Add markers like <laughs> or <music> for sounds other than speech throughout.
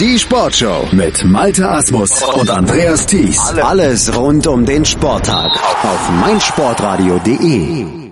Die Sportshow mit Malte Asmus und Andreas Thies. Alles rund um den Sporttag auf meinsportradio.de.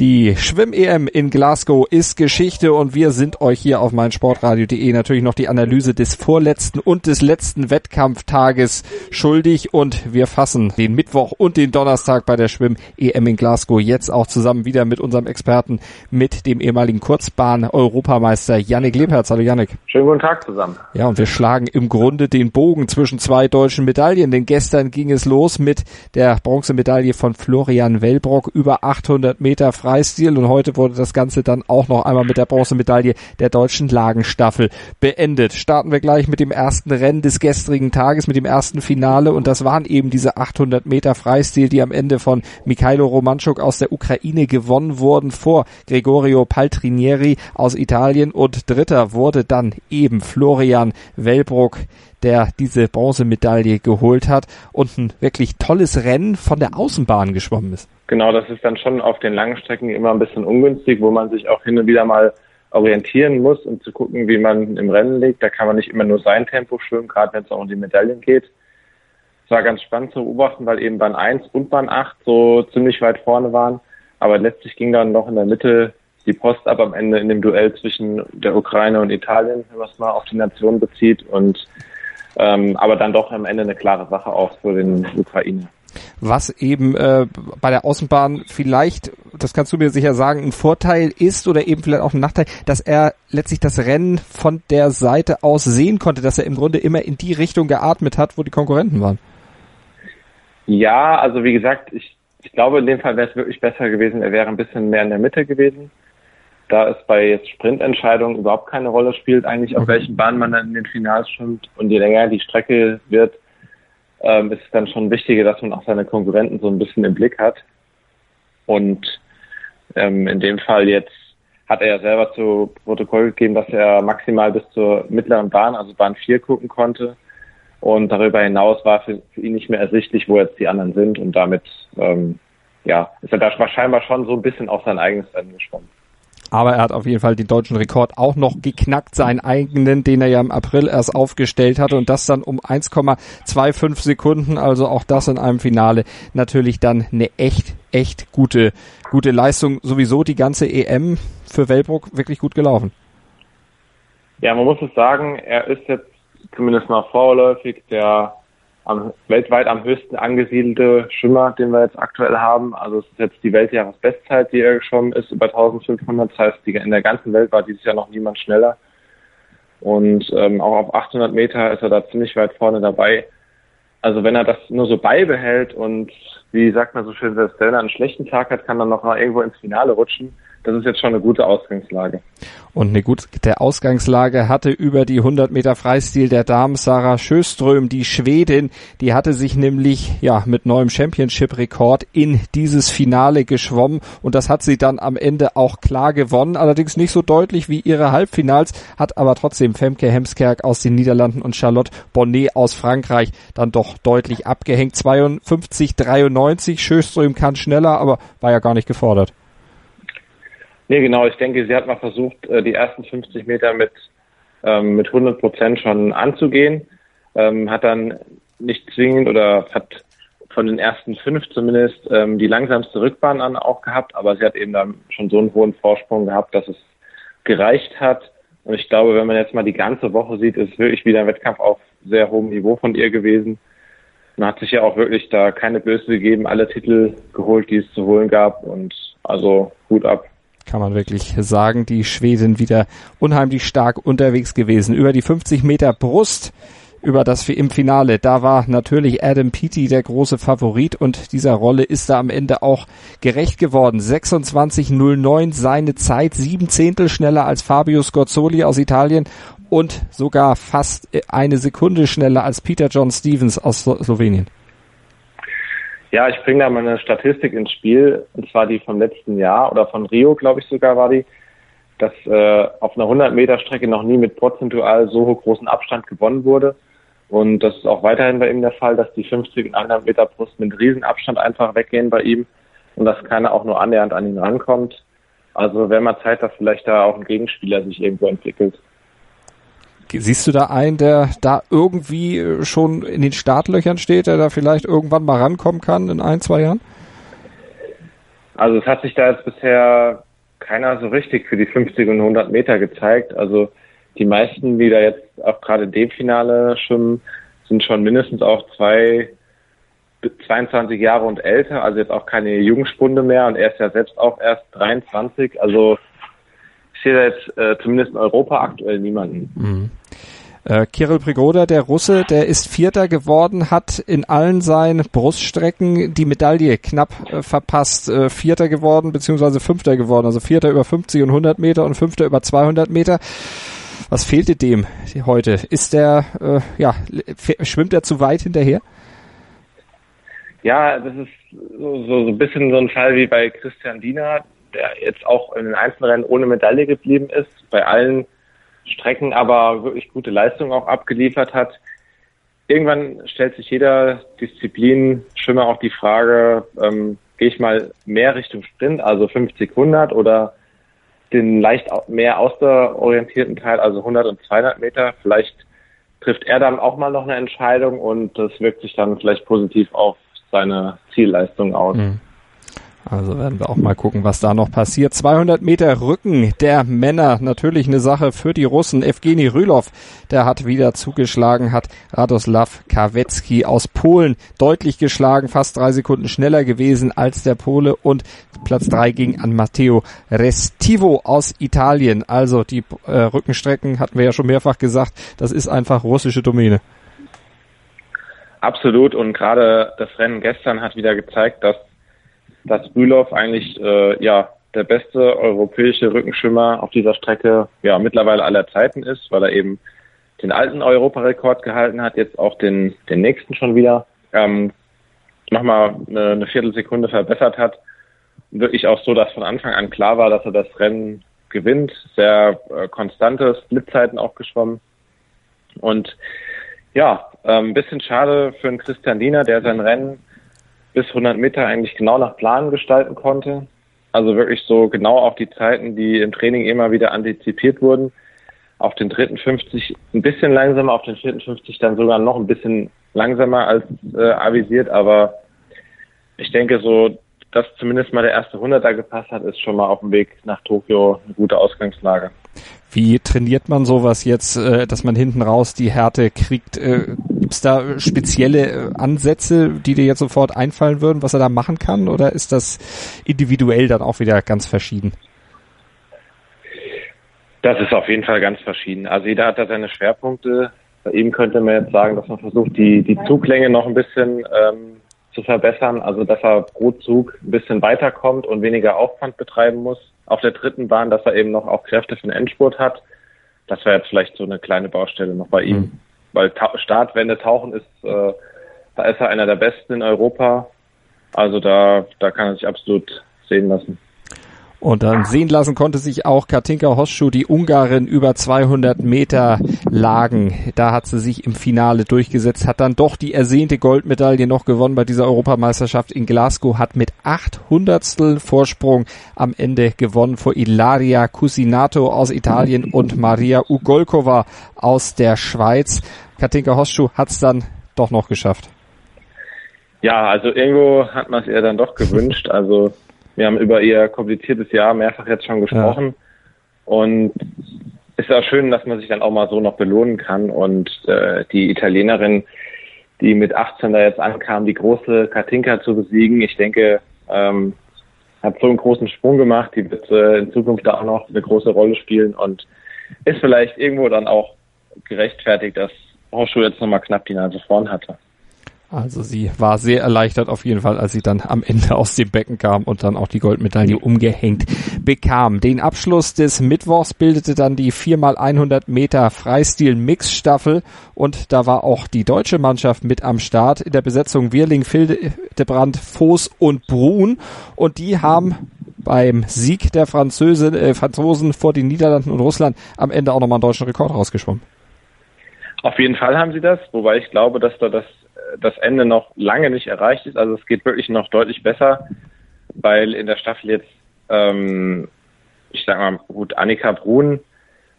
Die Schwimm-EM in Glasgow ist Geschichte und wir sind euch hier auf meinsportradio.de natürlich noch die Analyse des vorletzten und des letzten Wettkampftages schuldig und wir fassen den Mittwoch und den Donnerstag bei der Schwimm-EM in Glasgow jetzt auch zusammen wieder mit unserem Experten, mit dem ehemaligen Kurzbahn-Europameister Yannick Lebherz. Hallo Yannick. Schönen guten Tag zusammen. Ja, und wir schlagen im Grunde den Bogen zwischen zwei deutschen Medaillen, denn gestern ging es los mit der Bronzemedaille von Florian Wellbrock über 800 Meter Freistil und heute wurde das Ganze dann auch noch einmal mit der Bronzemedaille der deutschen Lagenstaffel beendet. Starten wir gleich mit dem ersten Rennen des gestrigen Tages, mit dem ersten Finale und das waren eben diese 800 Meter Freistil, die am Ende von Mikhailo Romanchuk aus der Ukraine gewonnen wurden vor Gregorio Paltrinieri aus Italien und dritter wurde dann eben Florian Wellbrock der diese Bronzemedaille geholt hat und ein wirklich tolles Rennen von der Außenbahn geschwommen ist. Genau, das ist dann schon auf den langen Strecken immer ein bisschen ungünstig, wo man sich auch hin und wieder mal orientieren muss, um zu gucken, wie man im Rennen liegt. Da kann man nicht immer nur sein Tempo schwimmen, gerade wenn es auch um die Medaillen geht. Es war ganz spannend zu beobachten, weil eben Bahn 1 und Bahn 8 so ziemlich weit vorne waren. Aber letztlich ging dann noch in der Mitte die Post ab am Ende in dem Duell zwischen der Ukraine und Italien, wenn man es mal auf die Nation bezieht. Und ähm, aber dann doch am Ende eine klare Sache auch für den Ukraine. Was eben äh, bei der Außenbahn vielleicht, das kannst du mir sicher sagen, ein Vorteil ist oder eben vielleicht auch ein Nachteil, dass er letztlich das Rennen von der Seite aus sehen konnte, dass er im Grunde immer in die Richtung geatmet hat, wo die Konkurrenten waren. Ja, also wie gesagt, ich, ich glaube, in dem Fall wäre es wirklich besser gewesen, er wäre ein bisschen mehr in der Mitte gewesen da es bei jetzt Sprintentscheidungen überhaupt keine Rolle spielt, eigentlich auf welchen Bahn man dann in den Finals schwimmt und je länger die Strecke wird, ähm, ist es dann schon wichtiger, dass man auch seine Konkurrenten so ein bisschen im Blick hat. Und ähm, in dem Fall jetzt hat er ja selber zu Protokoll gegeben, dass er maximal bis zur mittleren Bahn, also Bahn 4, gucken konnte. Und darüber hinaus war für, für ihn nicht mehr ersichtlich, wo jetzt die anderen sind. Und damit ähm, ja, ist er da wahrscheinlich schon so ein bisschen auf sein eigenes Rennen geschwommen. Aber er hat auf jeden Fall den deutschen Rekord auch noch geknackt, seinen eigenen, den er ja im April erst aufgestellt hatte und das dann um 1,25 Sekunden. Also auch das in einem Finale natürlich dann eine echt, echt gute, gute Leistung. Sowieso die ganze EM für Wellbrook wirklich gut gelaufen. Ja, man muss es sagen, er ist jetzt zumindest mal vorläufig der am, weltweit am höchsten angesiedelte Schwimmer, den wir jetzt aktuell haben. Also es ist jetzt die Weltjahresbestzeit, die er geschwommen ist, über 1500. Das heißt, in der ganzen Welt war dieses Jahr noch niemand schneller. Und ähm, auch auf 800 Meter ist er da ziemlich weit vorne dabei. Also wenn er das nur so beibehält und wie sagt man so schön, wenn er einen schlechten Tag hat, kann er noch mal irgendwo ins Finale rutschen das ist jetzt schon eine gute Ausgangslage. Und eine gute Ausgangslage hatte über die 100 Meter Freistil der Damen Sarah Schöström, die Schwedin, die hatte sich nämlich ja mit neuem Championship-Rekord in dieses Finale geschwommen und das hat sie dann am Ende auch klar gewonnen, allerdings nicht so deutlich wie ihre Halbfinals, hat aber trotzdem Femke Hemskerk aus den Niederlanden und Charlotte Bonnet aus Frankreich dann doch deutlich abgehängt. 52, 93, Schöström kann schneller, aber war ja gar nicht gefordert. Nee, genau. Ich denke, sie hat mal versucht, äh, die ersten 50 Meter mit, ähm, mit 100 Prozent schon anzugehen. Ähm, hat dann nicht zwingend oder hat von den ersten fünf zumindest ähm, die langsamste Rückbahn an auch gehabt, aber sie hat eben dann schon so einen hohen Vorsprung gehabt, dass es gereicht hat. Und ich glaube, wenn man jetzt mal die ganze Woche sieht, ist wirklich wieder ein Wettkampf auf sehr hohem Niveau von ihr gewesen. Man hat sich ja auch wirklich da keine Böse gegeben, alle Titel geholt, die es zu holen gab und also gut ab kann man wirklich sagen. Die Schweden wieder unheimlich stark unterwegs gewesen. Über die 50 Meter Brust über das im Finale. Da war natürlich Adam Peaty der große Favorit und dieser Rolle ist er am Ende auch gerecht geworden. 26.09 seine Zeit, sieben Zehntel schneller als Fabio Scorzoli aus Italien und sogar fast eine Sekunde schneller als Peter John Stevens aus Slowenien. Ja, ich bringe da mal eine Statistik ins Spiel, und zwar die vom letzten Jahr oder von Rio, glaube ich sogar war die, dass äh, auf einer 100 Meter Strecke noch nie mit prozentual so großen Abstand gewonnen wurde. Und das ist auch weiterhin bei ihm der Fall, dass die 50 und 100 Meter Brust mit Riesenabstand einfach weggehen bei ihm und dass keiner auch nur annähernd an ihn rankommt. Also wäre mal Zeit, dass vielleicht da auch ein Gegenspieler sich irgendwo entwickelt. Siehst du da einen, der da irgendwie äh, schon in den Startlöchern steht, der da vielleicht irgendwann mal rankommen kann in ein, zwei Jahren? Also es hat sich da jetzt bisher keiner so richtig für die 50 und 100 Meter gezeigt. Also die meisten, die da jetzt auch gerade dem Finale schwimmen, sind schon mindestens auch zwei, 22 Jahre und älter, also jetzt auch keine Jungspunde mehr und er ist ja selbst auch erst 23. Also da jetzt äh, zumindest in Europa aktuell niemanden. Mhm. Äh, Kirill Prigoda, der Russe, der ist Vierter geworden, hat in allen seinen Bruststrecken die Medaille knapp äh, verpasst. Äh, Vierter geworden, beziehungsweise Fünfter geworden. Also Vierter über 50 und 100 Meter und Fünfter über 200 Meter. Was fehlte dem heute? Ist der, äh, ja, schwimmt er zu weit hinterher? Ja, das ist so, so, so ein bisschen so ein Fall wie bei Christian Diener, der jetzt auch in den Einzelrennen ohne Medaille geblieben ist. Bei allen Strecken aber wirklich gute Leistung auch abgeliefert hat. Irgendwann stellt sich jeder Disziplin Schwimmer auch die Frage, ähm, gehe ich mal mehr Richtung Sprint, also 50, 100 oder den leicht mehr ausdauerorientierten Teil, also 100 und 200 Meter. Vielleicht trifft er dann auch mal noch eine Entscheidung und das wirkt sich dann vielleicht positiv auf seine Zielleistung aus. Mhm. Also werden wir auch mal gucken, was da noch passiert. 200 Meter Rücken der Männer, natürlich eine Sache für die Russen. Evgeny Rylov, der hat wieder zugeschlagen, hat Radoslav Kawecki aus Polen deutlich geschlagen, fast drei Sekunden schneller gewesen als der Pole und Platz drei ging an Matteo Restivo aus Italien. Also die äh, Rückenstrecken hatten wir ja schon mehrfach gesagt, das ist einfach russische Domäne. Absolut und gerade das Rennen gestern hat wieder gezeigt, dass dass Bülow eigentlich äh, ja der beste europäische Rückenschwimmer auf dieser Strecke ja mittlerweile aller Zeiten ist, weil er eben den alten Europarekord gehalten hat, jetzt auch den, den nächsten schon wieder, ähm, nochmal eine, eine Viertelsekunde verbessert hat. Wirklich auch so, dass von Anfang an klar war, dass er das Rennen gewinnt, sehr äh, konstante Splitzeiten auch geschwommen. Und ja, ein ähm, bisschen schade für einen Christian Diener, der sein Rennen bis 100 Meter eigentlich genau nach Plan gestalten konnte. Also wirklich so genau auf die Zeiten, die im Training immer wieder antizipiert wurden. Auf den dritten 50 ein bisschen langsamer, auf den vierten 50 dann sogar noch ein bisschen langsamer als äh, avisiert. Aber ich denke so, dass zumindest mal der erste 100er gepasst hat, ist schon mal auf dem Weg nach Tokio eine gute Ausgangslage. Wie trainiert man sowas jetzt, äh, dass man hinten raus die Härte kriegt? Äh, Gibt es da spezielle äh, Ansätze, die dir jetzt sofort einfallen würden, was er da machen kann? Oder ist das individuell dann auch wieder ganz verschieden? Das ist auf jeden Fall ganz verschieden. Also jeder hat da seine Schwerpunkte. Bei ihm könnte man jetzt sagen, dass man versucht, die, die Zuglänge noch ein bisschen ähm, zu verbessern. Also dass er pro Zug ein bisschen weiterkommt und weniger Aufwand betreiben muss auf der dritten Bahn, dass er eben noch auch Kräfte für den Endspurt hat. Das wäre jetzt vielleicht so eine kleine Baustelle noch bei ihm. Mhm. Weil Ta Startwende tauchen ist, äh, da ist er einer der besten in Europa. Also da, da kann er sich absolut sehen lassen. Und dann sehen lassen konnte sich auch Katinka Hosschuh, die Ungarin, über 200 Meter Lagen. Da hat sie sich im Finale durchgesetzt, hat dann doch die ersehnte Goldmedaille noch gewonnen bei dieser Europameisterschaft in Glasgow, hat mit 800 Vorsprung am Ende gewonnen vor Ilaria Cusinato aus Italien und Maria Ugolkova aus der Schweiz. Katinka Hosschuh hat es dann doch noch geschafft. Ja, also irgendwo hat man es ihr dann doch gewünscht. Also wir haben über ihr kompliziertes Jahr mehrfach jetzt schon gesprochen. Ja. Und ist auch schön, dass man sich dann auch mal so noch belohnen kann. Und äh, die Italienerin, die mit 18 da jetzt ankam, die große Katinka zu besiegen, ich denke, ähm, hat so einen großen Sprung gemacht. Die wird äh, in Zukunft da auch noch eine große Rolle spielen und ist vielleicht irgendwo dann auch gerechtfertigt, dass Horschuh jetzt nochmal knapp die Nase vorn hatte. Also sie war sehr erleichtert auf jeden Fall, als sie dann am Ende aus dem Becken kam und dann auch die Goldmedaille umgehängt bekam. Den Abschluss des Mittwochs bildete dann die 4x100 Meter Freistil-Mix-Staffel und da war auch die deutsche Mannschaft mit am Start in der Besetzung Wirling, Fildebrand, Voß und Brun und die haben beim Sieg der Französin, äh, Franzosen vor den Niederlanden und Russland am Ende auch nochmal einen deutschen Rekord rausgeschwommen. Auf jeden Fall haben sie das, wobei ich glaube, dass da das das Ende noch lange nicht erreicht ist. Also es geht wirklich noch deutlich besser, weil in der Staffel jetzt, ähm, ich sag mal, gut, Annika Brun,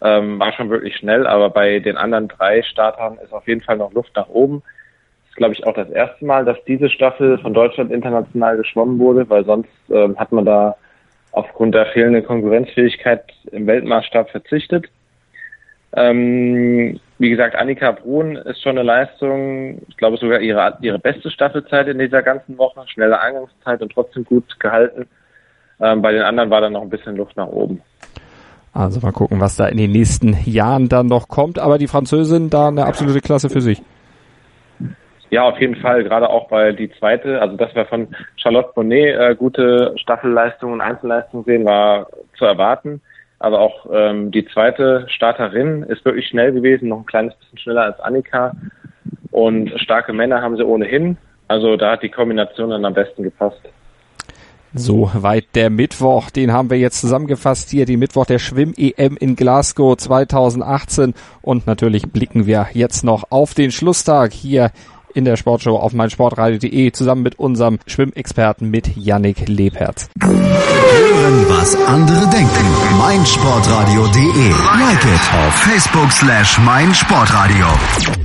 Ähm, war schon wirklich schnell, aber bei den anderen drei Startern ist auf jeden Fall noch Luft nach oben. Das ist, glaube ich, auch das erste Mal, dass diese Staffel von Deutschland international geschwommen wurde, weil sonst ähm, hat man da aufgrund der fehlenden Konkurrenzfähigkeit im Weltmaßstab verzichtet. Ähm, wie gesagt, Annika Brun ist schon eine Leistung, ich glaube sogar ihre, ihre beste Staffelzeit in dieser ganzen Woche, schnelle Eingangszeit und trotzdem gut gehalten. Ähm, bei den anderen war dann noch ein bisschen Luft nach oben. Also mal gucken, was da in den nächsten Jahren dann noch kommt. Aber die Französin da eine absolute Klasse für sich. Ja, auf jeden Fall. Gerade auch weil die zweite, also dass wir von Charlotte Bonnet äh, gute Staffelleistungen und Einzelleistungen sehen, war zu erwarten. Aber auch ähm, die zweite Starterin ist wirklich schnell gewesen, noch ein kleines bisschen schneller als Annika. Und starke Männer haben sie ohnehin. Also da hat die Kombination dann am besten gepasst. So weit der Mittwoch, den haben wir jetzt zusammengefasst hier, die Mittwoch der Schwimm-EM in Glasgow 2018 und natürlich blicken wir jetzt noch auf den Schlusstag hier in der Sportshow auf meinsportradio.de zusammen mit unserem Schwimmexperten mit Yannick Lebherz. Hören, was andere denken. meinsportradio.de. Like it auf Facebook slash meinsportradio.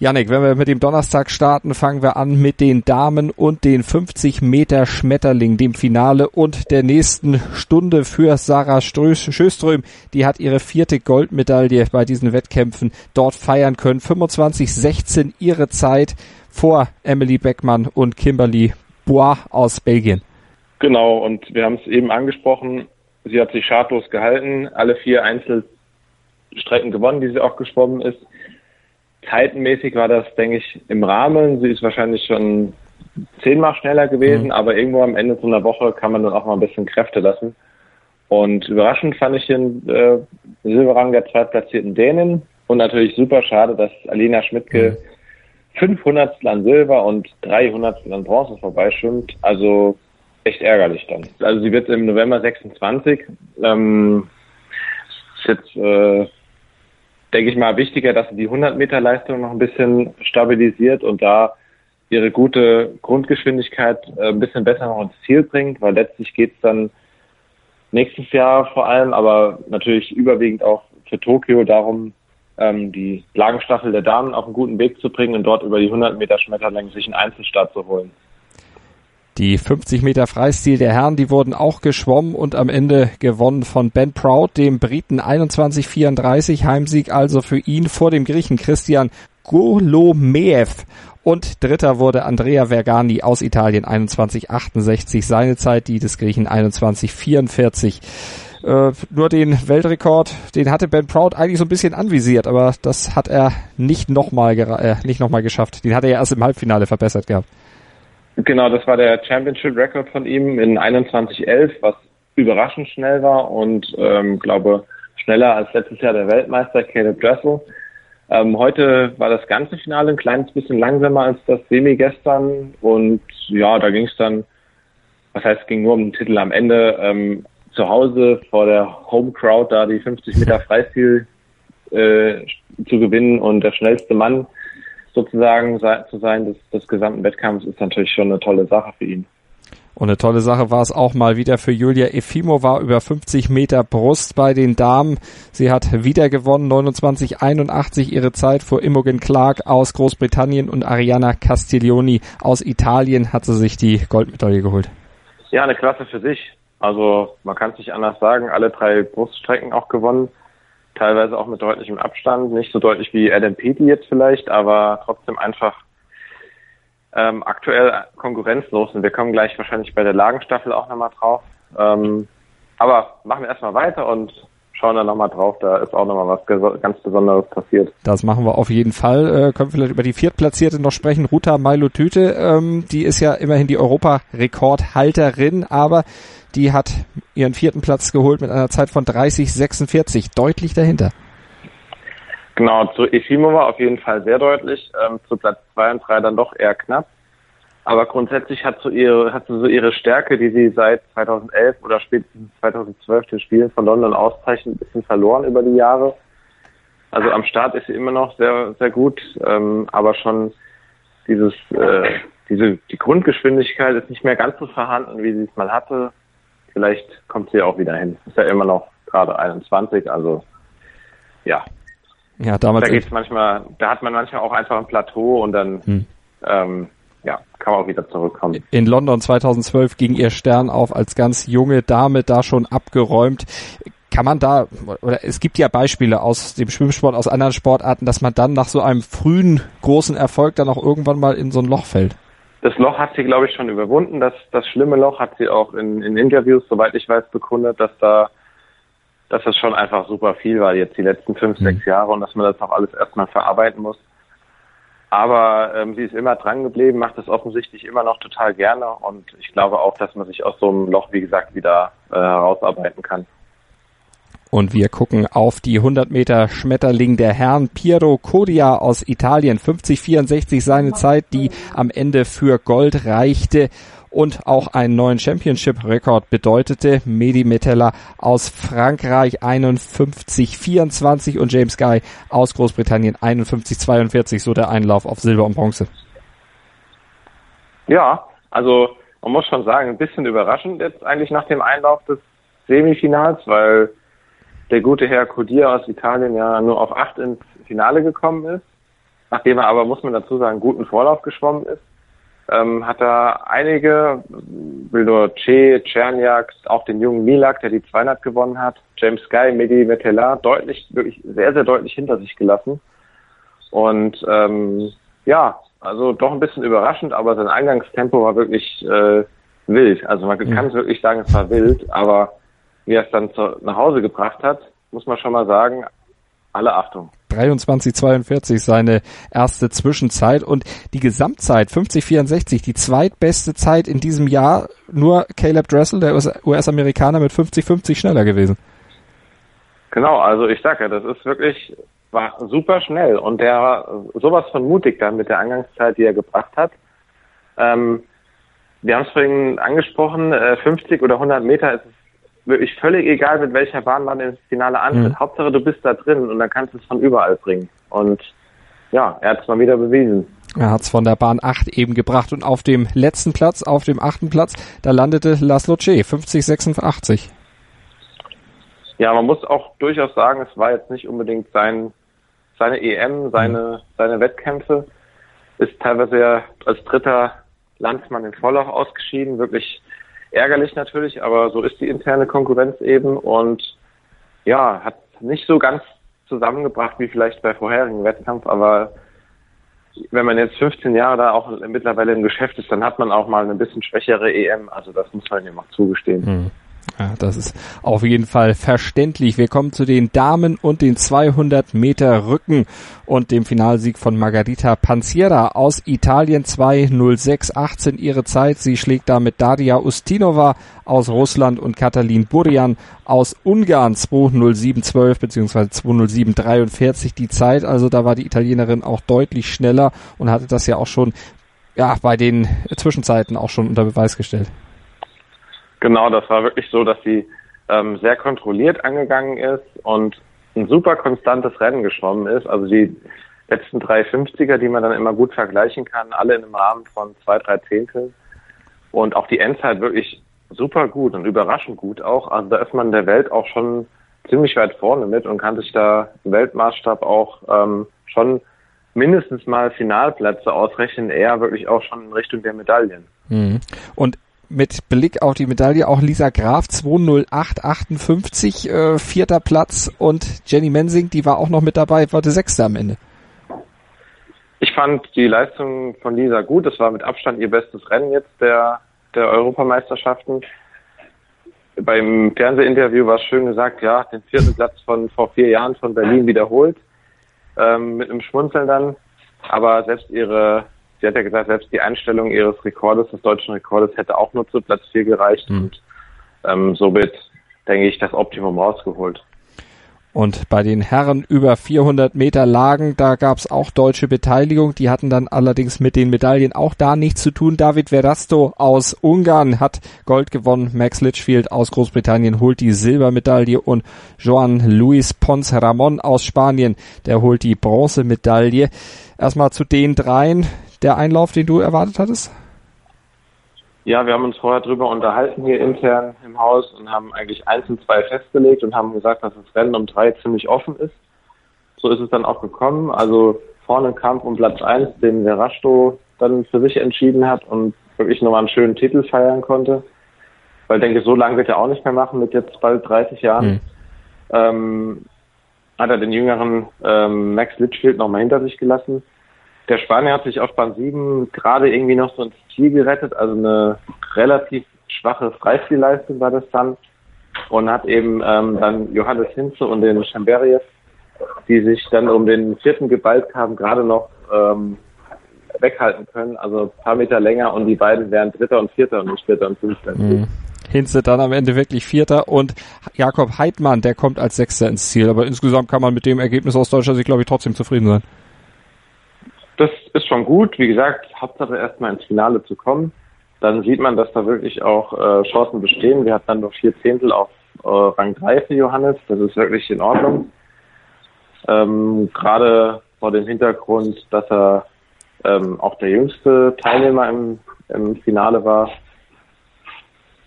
Janik, wenn wir mit dem Donnerstag starten, fangen wir an mit den Damen und den 50 Meter Schmetterling, dem Finale und der nächsten Stunde für Sarah Schöström. Die hat ihre vierte Goldmedaille bei diesen Wettkämpfen dort feiern können. 25-16 ihre Zeit vor Emily Beckmann und Kimberly Bois aus Belgien. Genau, und wir haben es eben angesprochen. Sie hat sich schadlos gehalten, alle vier Einzelstrecken gewonnen, die sie auch geschwommen ist. Zeitenmäßig war das, denke ich, im Rahmen. Sie ist wahrscheinlich schon zehnmal schneller gewesen, mhm. aber irgendwo am Ende so einer Woche kann man dann auch mal ein bisschen Kräfte lassen. Und überraschend fand ich den äh, Silberrang der zweitplatzierten Dänen und natürlich super schade, dass Alina Schmidtke mhm. 500 an Silber und 300 an Bronze vorbeischwimmt. Also echt ärgerlich dann. Also sie wird im November 26. Ähm, ist jetzt äh, denke ich mal, wichtiger, dass sie die 100 Meter Leistung noch ein bisschen stabilisiert und da ihre gute Grundgeschwindigkeit äh, ein bisschen besser noch ins Ziel bringt, weil letztlich geht es dann nächstes Jahr vor allem, aber natürlich überwiegend auch für Tokio darum, ähm, die Lagenstaffel der Damen auf einen guten Weg zu bringen und dort über die 100 Meter Schmetterling sich einen Einzelstart zu holen. Die 50 Meter Freistil der Herren, die wurden auch geschwommen und am Ende gewonnen von Ben Proud, dem Briten 21-34. Heimsieg also für ihn vor dem Griechen Christian Golomeev. Und dritter wurde Andrea Vergani aus Italien 21-68. Seine Zeit, die des Griechen 21-44. Äh, nur den Weltrekord, den hatte Ben Proud eigentlich so ein bisschen anvisiert, aber das hat er nicht nochmal äh, nicht noch geschafft. Den hat er ja erst im Halbfinale verbessert gehabt. Genau, das war der Championship Record von ihm in 21.11, was überraschend schnell war und ähm, glaube schneller als letztes Jahr der Weltmeister Caleb Dressel. Ähm, heute war das ganze Finale ein kleines bisschen langsamer als das Semi gestern und ja, da ging es dann, was heißt, es ging nur um den Titel am Ende ähm, zu Hause vor der Home Crowd da die 50 Meter Freistil äh, zu gewinnen und der schnellste Mann sozusagen zu sein des, des gesamten Wettkampfs ist natürlich schon eine tolle Sache für ihn. Und eine tolle Sache war es auch mal wieder für Julia Efimova über 50 Meter Brust bei den Damen. Sie hat wieder gewonnen, 29,81 ihre Zeit vor Imogen Clark aus Großbritannien und Ariana Castiglioni aus Italien hat sie sich die Goldmedaille geholt. Ja, eine Klasse für sich. Also man kann es nicht anders sagen. Alle drei Bruststrecken auch gewonnen teilweise auch mit deutlichem Abstand, nicht so deutlich wie Adam Peaty jetzt vielleicht, aber trotzdem einfach ähm, aktuell konkurrenzlos und wir kommen gleich wahrscheinlich bei der Lagenstaffel auch nochmal drauf. Ähm, aber machen wir erstmal weiter und schauen dann nochmal drauf, da ist auch nochmal was ganz Besonderes passiert. Das machen wir auf jeden Fall. Äh, können wir vielleicht über die Viertplatzierte noch sprechen. Ruta Mailotüte, ähm, die ist ja immerhin die Europarekordhalterin, aber die hat ihren vierten Platz geholt mit einer Zeit von 30,46, deutlich dahinter. Genau, zu Efimova auf jeden Fall sehr deutlich, ähm, zu Platz zwei und drei dann doch eher knapp. Aber grundsätzlich hat, so ihre, hat sie so ihre Stärke, die sie seit 2011 oder spätestens 2012 den Spielen von London auszeichnet, ein bisschen verloren über die Jahre. Also am Start ist sie immer noch sehr, sehr gut, ähm, aber schon dieses, äh, diese, die Grundgeschwindigkeit ist nicht mehr ganz so vorhanden, wie sie es mal hatte. Vielleicht kommt sie auch wieder hin. Ist ja immer noch gerade 21, also ja. Ja, damals. Da geht's manchmal, da hat man manchmal auch einfach ein Plateau und dann hm. ähm, ja, kann man auch wieder zurückkommen. In London 2012 ging ihr Stern auf als ganz junge Dame da schon abgeräumt. Kann man da, oder es gibt ja Beispiele aus dem Schwimmsport, aus anderen Sportarten, dass man dann nach so einem frühen großen Erfolg dann auch irgendwann mal in so ein Loch fällt. Das Loch hat sie, glaube ich, schon überwunden. Das, das schlimme Loch hat sie auch in, in Interviews, soweit ich weiß, bekundet, dass da, dass das schon einfach super viel war jetzt die letzten fünf, mhm. sechs Jahre und dass man das auch alles erstmal verarbeiten muss. Aber ähm, sie ist immer dran geblieben, macht es offensichtlich immer noch total gerne und ich glaube auch, dass man sich aus so einem Loch, wie gesagt, wieder äh, herausarbeiten kann. Und wir gucken auf die 100 Meter Schmetterling der Herren. Piero Codia aus Italien, 50-64 seine Zeit, die am Ende für Gold reichte und auch einen neuen Championship-Rekord bedeutete. Medi Metella aus Frankreich 51-24 und James Guy aus Großbritannien 51-42, so der Einlauf auf Silber und Bronze. Ja, also man muss schon sagen, ein bisschen überraschend jetzt eigentlich nach dem Einlauf des Semifinals, weil der gute Herr Codir aus Italien ja nur auf acht ins Finale gekommen ist, nachdem er aber, muss man dazu sagen, guten Vorlauf geschwommen ist ähm, hat er einige, will nur Che, Czerniak, auch den jungen Milak, der die 200 gewonnen hat, James Guy, Medi Metella, deutlich, wirklich sehr, sehr deutlich hinter sich gelassen. Und ähm, ja, also doch ein bisschen überraschend, aber sein Eingangstempo war wirklich äh, wild. Also man kann es wirklich sagen, es war wild, aber wie er es dann zu, nach Hause gebracht hat, muss man schon mal sagen, alle Achtung. 23,42 seine erste Zwischenzeit und die Gesamtzeit 50,64, die zweitbeste Zeit in diesem Jahr. Nur Caleb Dressel, der US-Amerikaner, mit 50,50 schneller gewesen. Genau, also ich sage ja, das ist wirklich war super schnell und der sowas von mutig dann mit der Angangszeit, die er gebracht hat. Ähm, wir haben es vorhin angesprochen, äh, 50 oder 100 Meter ist es wirklich völlig egal, mit welcher Bahn man ins Finale antritt. Mhm. Hauptsache, du bist da drin und dann kannst du es von überall bringen. Und ja, er hat es mal wieder bewiesen. Er hat es von der Bahn 8 eben gebracht und auf dem letzten Platz, auf dem achten Platz, da landete Laszlo Che, 50-86. Ja, man muss auch durchaus sagen, es war jetzt nicht unbedingt sein, seine EM, seine, mhm. seine Wettkämpfe. Ist teilweise ja als dritter Landsmann in Vorlauf ausgeschieden, wirklich ärgerlich natürlich, aber so ist die interne Konkurrenz eben und ja, hat nicht so ganz zusammengebracht wie vielleicht bei vorherigen Wettkampf, aber wenn man jetzt 15 Jahre da auch mittlerweile im Geschäft ist, dann hat man auch mal eine bisschen schwächere EM, also das muss man ihm auch zugestehen. Hm. Ja, das ist auf jeden Fall verständlich. Wir kommen zu den Damen und den 200 Meter Rücken und dem Finalsieg von Margarita Panziera aus Italien 2.06.18 ihre Zeit. Sie schlägt damit Daria Ustinova aus Russland und Katalin Burjan aus Ungarn 2.07.12 bzw. 2.07.43 die Zeit. Also da war die Italienerin auch deutlich schneller und hatte das ja auch schon ja, bei den Zwischenzeiten auch schon unter Beweis gestellt. Genau, das war wirklich so, dass sie ähm, sehr kontrolliert angegangen ist und ein super konstantes Rennen geschwommen ist. Also die letzten drei 50er, die man dann immer gut vergleichen kann, alle in einem Rahmen von zwei, drei Zehntel. Und auch die Endzeit wirklich super gut und überraschend gut auch. Also da ist man der Welt auch schon ziemlich weit vorne mit und kann sich da im Weltmaßstab auch ähm, schon mindestens mal Finalplätze ausrechnen, eher wirklich auch schon in Richtung der Medaillen. Mhm. Und mit Blick auf die Medaille auch Lisa Graf 20858 äh, vierter Platz und Jenny Mensing, die war auch noch mit dabei, war die sechste am Ende. Ich fand die Leistung von Lisa gut. Das war mit Abstand ihr bestes Rennen jetzt der, der Europameisterschaften. Beim Fernsehinterview war es schön gesagt, ja, den vierten Platz von vor vier Jahren von Berlin wiederholt. Ähm, mit einem Schmunzeln dann. Aber selbst ihre sie hat ja gesagt, selbst die Einstellung ihres Rekordes, des deutschen Rekordes, hätte auch nur zu Platz 4 gereicht mhm. und ähm, somit, denke ich, das Optimum rausgeholt. Und bei den Herren über 400 Meter Lagen, da gab es auch deutsche Beteiligung. Die hatten dann allerdings mit den Medaillen auch da nichts zu tun. David Verasto aus Ungarn hat Gold gewonnen. Max Litchfield aus Großbritannien holt die Silbermedaille und Joan Luis Pons Ramon aus Spanien, der holt die Bronzemedaille. Erstmal zu den dreien. Der Einlauf, den du erwartet hattest? Ja, wir haben uns vorher drüber unterhalten hier intern im Haus und haben eigentlich eins und zwei festgelegt und haben gesagt, dass das Rennen um drei ziemlich offen ist. So ist es dann auch gekommen. Also vorne Kampf um Platz eins, den Verasto dann für sich entschieden hat und wirklich nochmal einen schönen Titel feiern konnte. Weil ich denke, so lange wird er auch nicht mehr machen mit jetzt bald 30 Jahren. Mhm. Ähm, hat er den jüngeren ähm, Max Litchfield nochmal hinter sich gelassen. Der Spanier hat sich auf Bahn 7 gerade irgendwie noch so ins Ziel gerettet, also eine relativ schwache Freistilleistung war das dann und hat eben ähm, dann Johannes Hinze und den Chamberiev, die sich dann um den vierten geballt haben, gerade noch ähm, weghalten können, also ein paar Meter länger und die beiden wären Dritter und Vierter und nicht Vierter und Fünfter. Mhm. Hinze dann am Ende wirklich Vierter und Jakob Heidmann, der kommt als Sechster ins Ziel. Aber insgesamt kann man mit dem Ergebnis aus Deutschland sich, glaube ich, trotzdem zufrieden sein. Das ist schon gut. Wie gesagt, Hauptsache erstmal ins Finale zu kommen. Dann sieht man, dass da wirklich auch äh, Chancen bestehen. Wir hatten dann nur vier Zehntel auf äh, Rang 3 für Johannes. Das ist wirklich in Ordnung. Ähm, Gerade vor dem Hintergrund, dass er ähm, auch der jüngste Teilnehmer im, im Finale war.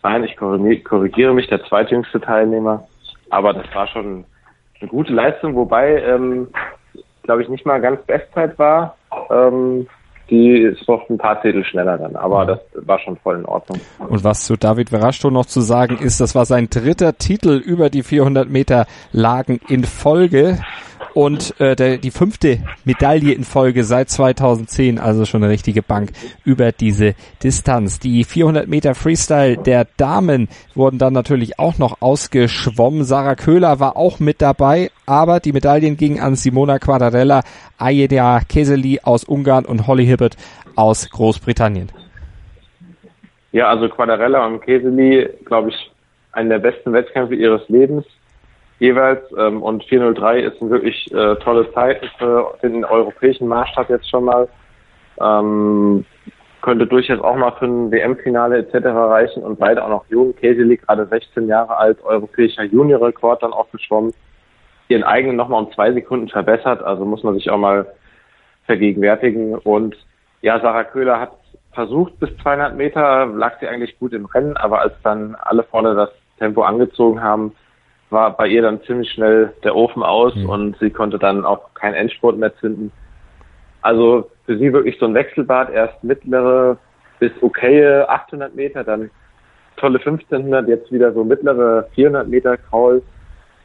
Nein, ich korrigiere mich, der zweitjüngste Teilnehmer. Aber das war schon eine gute Leistung, wobei, ähm, glaube ich, nicht mal ganz Bestzeit war. Ähm, die ist noch ein paar Titel schneller dann, aber das war schon voll in Ordnung. Und was zu David Verashto noch zu sagen ist, das war sein dritter Titel über die 400 Meter Lagen in Folge und äh, der, die fünfte Medaille in Folge seit 2010, also schon eine richtige Bank über diese Distanz. Die 400 Meter Freestyle der Damen wurden dann natürlich auch noch ausgeschwommen. Sarah Köhler war auch mit dabei, aber die Medaillen gingen an Simona Quadarella, Ayeda Keseli aus Ungarn und Holly Hibbert aus Großbritannien. Ja, also Quadarella und Keseli, glaube ich, einen der besten Wettkämpfe ihres Lebens jeweils. Ähm, und 403 ist ein wirklich äh, tolles Zeiten für den europäischen Maßstab jetzt schon mal. Ähm, könnte durchaus auch mal für ein WM-Finale etc. reichen und beide auch noch jung. Casey gerade 16 Jahre alt, europäischer Junior-Rekord dann auch geschwommen. Ihren eigenen nochmal um zwei Sekunden verbessert, also muss man sich auch mal vergegenwärtigen. Und ja, Sarah Köhler hat versucht, bis 200 Meter lag sie eigentlich gut im Rennen, aber als dann alle vorne das Tempo angezogen haben, war bei ihr dann ziemlich schnell der Ofen aus mhm. und sie konnte dann auch keinen Endspurt mehr zünden. Also für sie wirklich so ein Wechselbad, erst mittlere bis okaye 800 Meter, dann tolle 1500, jetzt wieder so mittlere 400 Meter Kraul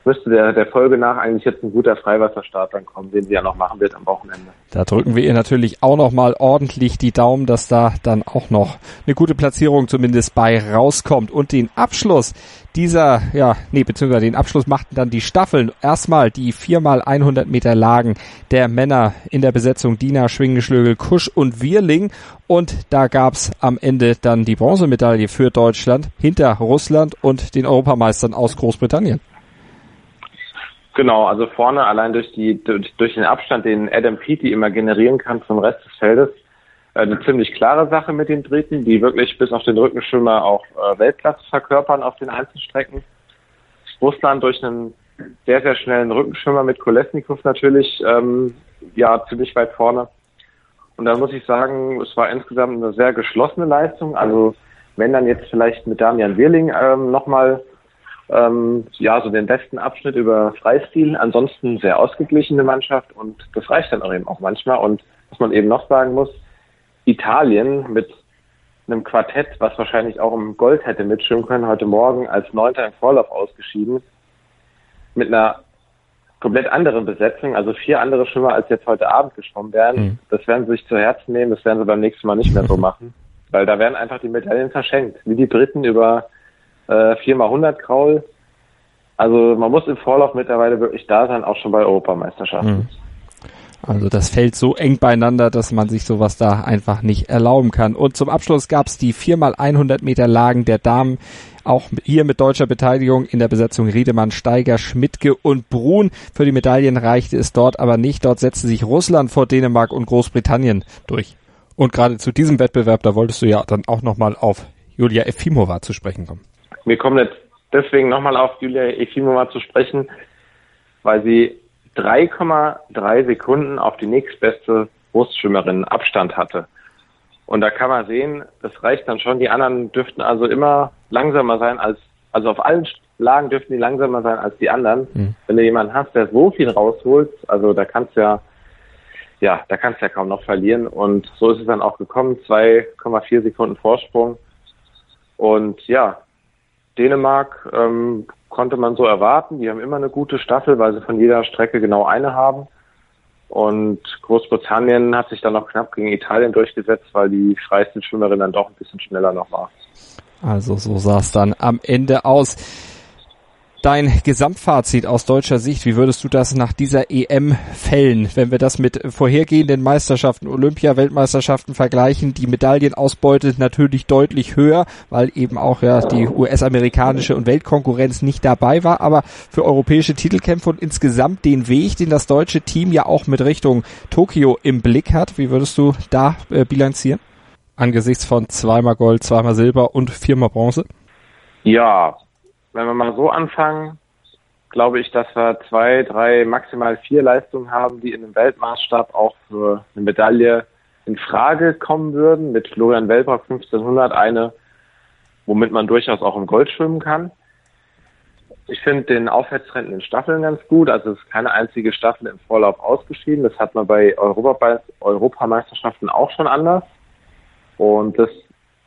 müsste der, der Folge nach eigentlich jetzt ein guter Freiwasserstart dann kommen, den sie ja noch machen wird am Wochenende. Da drücken wir ihr natürlich auch noch mal ordentlich die Daumen, dass da dann auch noch eine gute Platzierung zumindest bei rauskommt. Und den Abschluss dieser, ja, nee, beziehungsweise den Abschluss machten dann die Staffeln. Erstmal die viermal 100 Meter Lagen der Männer in der Besetzung Dina, Schwingenschlögel, Kusch und Wirling. Und da gab's am Ende dann die Bronzemedaille für Deutschland hinter Russland und den Europameistern aus Großbritannien. Genau, also vorne allein durch die durch, den Abstand, den Adam Peaty immer generieren kann zum Rest des Feldes, äh, eine ziemlich klare Sache mit den Dritten, die wirklich bis auf den Rückenschwimmer auch äh, Weltklasse verkörpern auf den Einzelstrecken. Russland durch einen sehr, sehr schnellen Rückenschwimmer mit Kolesnikov natürlich ähm, ja ziemlich weit vorne. Und da muss ich sagen, es war insgesamt eine sehr geschlossene Leistung. Also wenn dann jetzt vielleicht mit Damian Wirling ähm, nochmal ähm, ja, so den besten Abschnitt über Freistil. Ansonsten sehr ausgeglichene Mannschaft und das reicht dann auch eben auch manchmal. Und was man eben noch sagen muss, Italien mit einem Quartett, was wahrscheinlich auch im Gold hätte mitschwimmen können, heute Morgen als Neunter im Vorlauf ausgeschieden, mit einer komplett anderen Besetzung, also vier andere Schwimmer als jetzt heute Abend geschwommen wären. Mhm. Das werden sie sich zu Herzen nehmen, das werden sie beim nächsten Mal nicht mehr so <laughs> machen, weil da werden einfach die Medaillen verschenkt, wie die Briten über äh, 4x100 Kraul. Also man muss im Vorlauf mittlerweile wirklich da sein, auch schon bei Europameisterschaften. Mhm. Also das fällt so eng beieinander, dass man sich sowas da einfach nicht erlauben kann. Und zum Abschluss gab es die 4x100 Meter Lagen der Damen. Auch hier mit deutscher Beteiligung in der Besetzung Riedemann, Steiger, Schmidtke und Brun. Für die Medaillen reichte es dort aber nicht. Dort setzte sich Russland vor Dänemark und Großbritannien durch. Und gerade zu diesem Wettbewerb, da wolltest du ja dann auch nochmal auf Julia Efimova zu sprechen kommen. Wir kommen jetzt deswegen nochmal auf Julia Efimova zu sprechen, weil sie 3,3 Sekunden auf die nächstbeste Brustschwimmerin Abstand hatte. Und da kann man sehen, das reicht dann schon. Die anderen dürften also immer langsamer sein als, also auf allen Lagen dürften die langsamer sein als die anderen. Mhm. Wenn du jemanden hast, der so viel rausholt, also da kannst du ja, ja, da kannst du ja kaum noch verlieren. Und so ist es dann auch gekommen. 2,4 Sekunden Vorsprung. Und ja, Dänemark ähm, konnte man so erwarten. Die haben immer eine gute Staffel, weil sie von jeder Strecke genau eine haben. Und Großbritannien hat sich dann noch knapp gegen Italien durchgesetzt, weil die Freistilschwimmerin dann doch ein bisschen schneller noch war. Also so sah es dann am Ende aus. Dein Gesamtfazit aus deutscher Sicht, wie würdest du das nach dieser EM fällen, wenn wir das mit vorhergehenden Meisterschaften, Olympia, Weltmeisterschaften vergleichen? Die Medaillenausbeute natürlich deutlich höher, weil eben auch ja die US-amerikanische und Weltkonkurrenz nicht dabei war, aber für europäische Titelkämpfe und insgesamt den Weg, den das deutsche Team ja auch mit Richtung Tokio im Blick hat, wie würdest du da äh, bilanzieren? Angesichts von zweimal Gold, zweimal Silber und viermal Bronze? Ja, wenn wir mal so anfangen, glaube ich, dass wir zwei, drei, maximal vier Leistungen haben, die in einem Weltmaßstab auch für eine Medaille in Frage kommen würden. Mit Florian Wellbrock 1500 eine, womit man durchaus auch im Gold schwimmen kann. Ich finde den Aufwärtstrend in Staffeln ganz gut. Also es ist keine einzige Staffel im Vorlauf ausgeschieden. Das hat man bei Europameisterschaften auch schon anders. Und das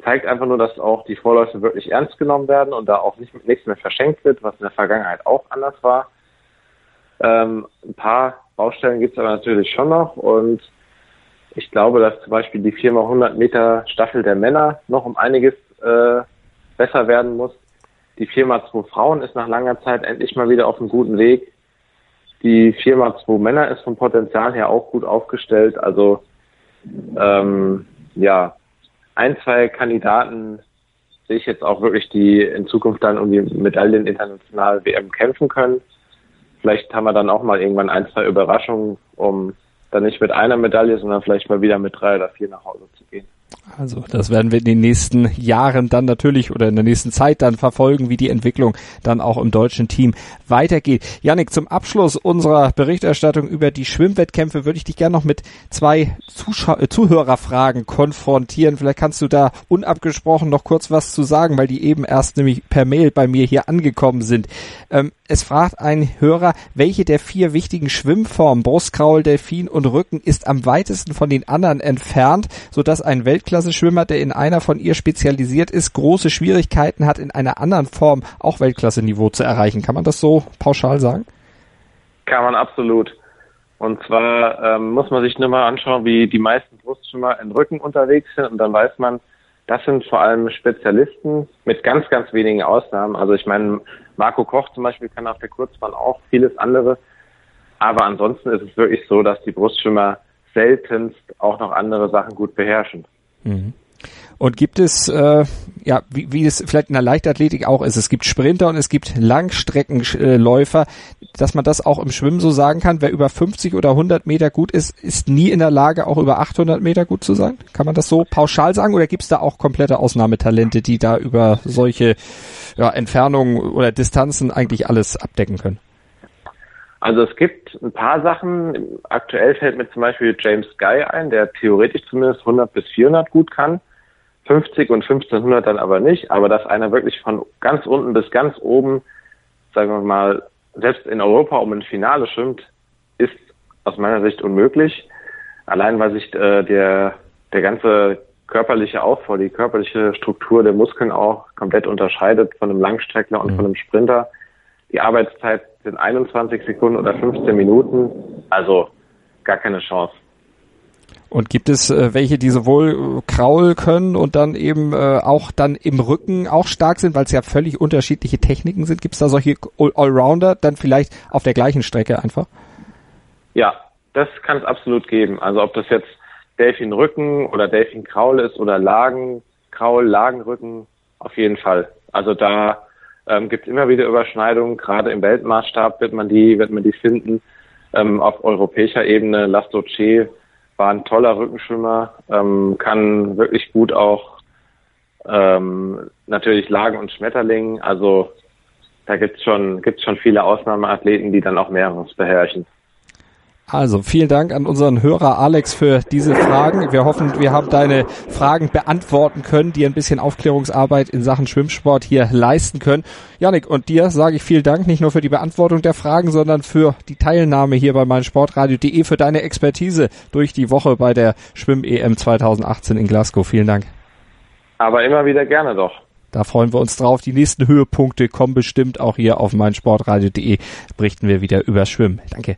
zeigt einfach nur, dass auch die Vorläufe wirklich ernst genommen werden und da auch nicht, nichts mehr verschenkt wird, was in der Vergangenheit auch anders war. Ähm, ein paar Baustellen gibt es aber natürlich schon noch und ich glaube, dass zum Beispiel die 4x100 Meter Staffel der Männer noch um einiges äh, besser werden muss. Die 4x2 Frauen ist nach langer Zeit endlich mal wieder auf einem guten Weg. Die 4x2 Männer ist vom Potenzial her auch gut aufgestellt. Also ähm, ja, ein, zwei Kandidaten sehe ich jetzt auch wirklich, die in Zukunft dann um die Medaillen international WM kämpfen können. Vielleicht haben wir dann auch mal irgendwann ein, zwei Überraschungen, um dann nicht mit einer Medaille, sondern vielleicht mal wieder mit drei oder vier nach Hause zu gehen. Also das werden wir in den nächsten Jahren dann natürlich oder in der nächsten Zeit dann verfolgen, wie die Entwicklung dann auch im deutschen Team weitergeht. Janik, zum Abschluss unserer Berichterstattung über die Schwimmwettkämpfe würde ich dich gerne noch mit zwei Zuschau äh, Zuhörerfragen konfrontieren. Vielleicht kannst du da unabgesprochen noch kurz was zu sagen, weil die eben erst nämlich per Mail bei mir hier angekommen sind. Ähm, es fragt ein Hörer, welche der vier wichtigen Schwimmformen, Brustkraul, Delfin und Rücken, ist am weitesten von den anderen entfernt, sodass ein Weltklasse-Schwimmer, der in einer von ihr spezialisiert ist, große Schwierigkeiten hat, in einer anderen Form auch Weltklasse-Niveau zu erreichen. Kann man das so pauschal sagen? Kann man absolut. Und zwar ähm, muss man sich nur mal anschauen, wie die meisten Brustschwimmer in Rücken unterwegs sind und dann weiß man, das sind vor allem Spezialisten mit ganz, ganz wenigen Ausnahmen. Also ich meine, Marco Koch zum Beispiel kann auf der Kurzbahn auch vieles andere. Aber ansonsten ist es wirklich so, dass die Brustschwimmer seltenst auch noch andere Sachen gut beherrschen. Mhm. Und gibt es, äh, ja, wie, wie es vielleicht in der Leichtathletik auch ist, es gibt Sprinter und es gibt Langstreckenläufer, dass man das auch im Schwimmen so sagen kann, wer über 50 oder 100 Meter gut ist, ist nie in der Lage, auch über 800 Meter gut zu sein? Kann man das so pauschal sagen oder gibt es da auch komplette Ausnahmetalente, die da über solche ja, Entfernungen oder Distanzen eigentlich alles abdecken können? Also es gibt ein paar Sachen. Aktuell fällt mir zum Beispiel James Guy ein, der theoretisch zumindest 100 bis 400 gut kann. 50 und 1500 dann aber nicht. Aber dass einer wirklich von ganz unten bis ganz oben, sagen wir mal, selbst in Europa um ein Finale schwimmt, ist aus meiner Sicht unmöglich. Allein weil sich äh, der, der ganze körperliche Aufbau, die körperliche Struktur der Muskeln auch komplett unterscheidet von einem Langstreckler und mhm. von einem Sprinter. Die Arbeitszeit sind 21 Sekunden oder 15 Minuten, also gar keine Chance. Und gibt es äh, welche, die sowohl Kraul können und dann eben äh, auch dann im Rücken auch stark sind, weil es ja völlig unterschiedliche Techniken sind? Gibt es da solche Allrounder dann vielleicht auf der gleichen Strecke einfach? Ja, das kann es absolut geben. Also ob das jetzt Delfinrücken oder Delfinkraul ist oder Lagenkraul, Lagenrücken, auf jeden Fall. Also da ähm, gibt es immer wieder Überschneidungen. Gerade im Weltmaßstab wird man die, wird man die finden. Ähm, auf europäischer Ebene, Lastoche war ein toller Rückenschwimmer, ähm, kann wirklich gut auch ähm, natürlich Lagen und Schmetterling. Also da gibt's schon, gibt's schon viele Ausnahmeathleten, die dann auch mehreres beherrschen. Also vielen Dank an unseren Hörer Alex für diese Fragen. Wir hoffen, wir haben deine Fragen beantworten können, die ein bisschen Aufklärungsarbeit in Sachen Schwimmsport hier leisten können. Janik, und dir sage ich vielen Dank, nicht nur für die Beantwortung der Fragen, sondern für die Teilnahme hier bei meinsportradio.de, für deine Expertise durch die Woche bei der Schwimm-EM 2018 in Glasgow. Vielen Dank. Aber immer wieder gerne doch. Da freuen wir uns drauf. Die nächsten Höhepunkte kommen bestimmt auch hier auf meinsportradio.de. Berichten wir wieder über Schwimmen. Danke.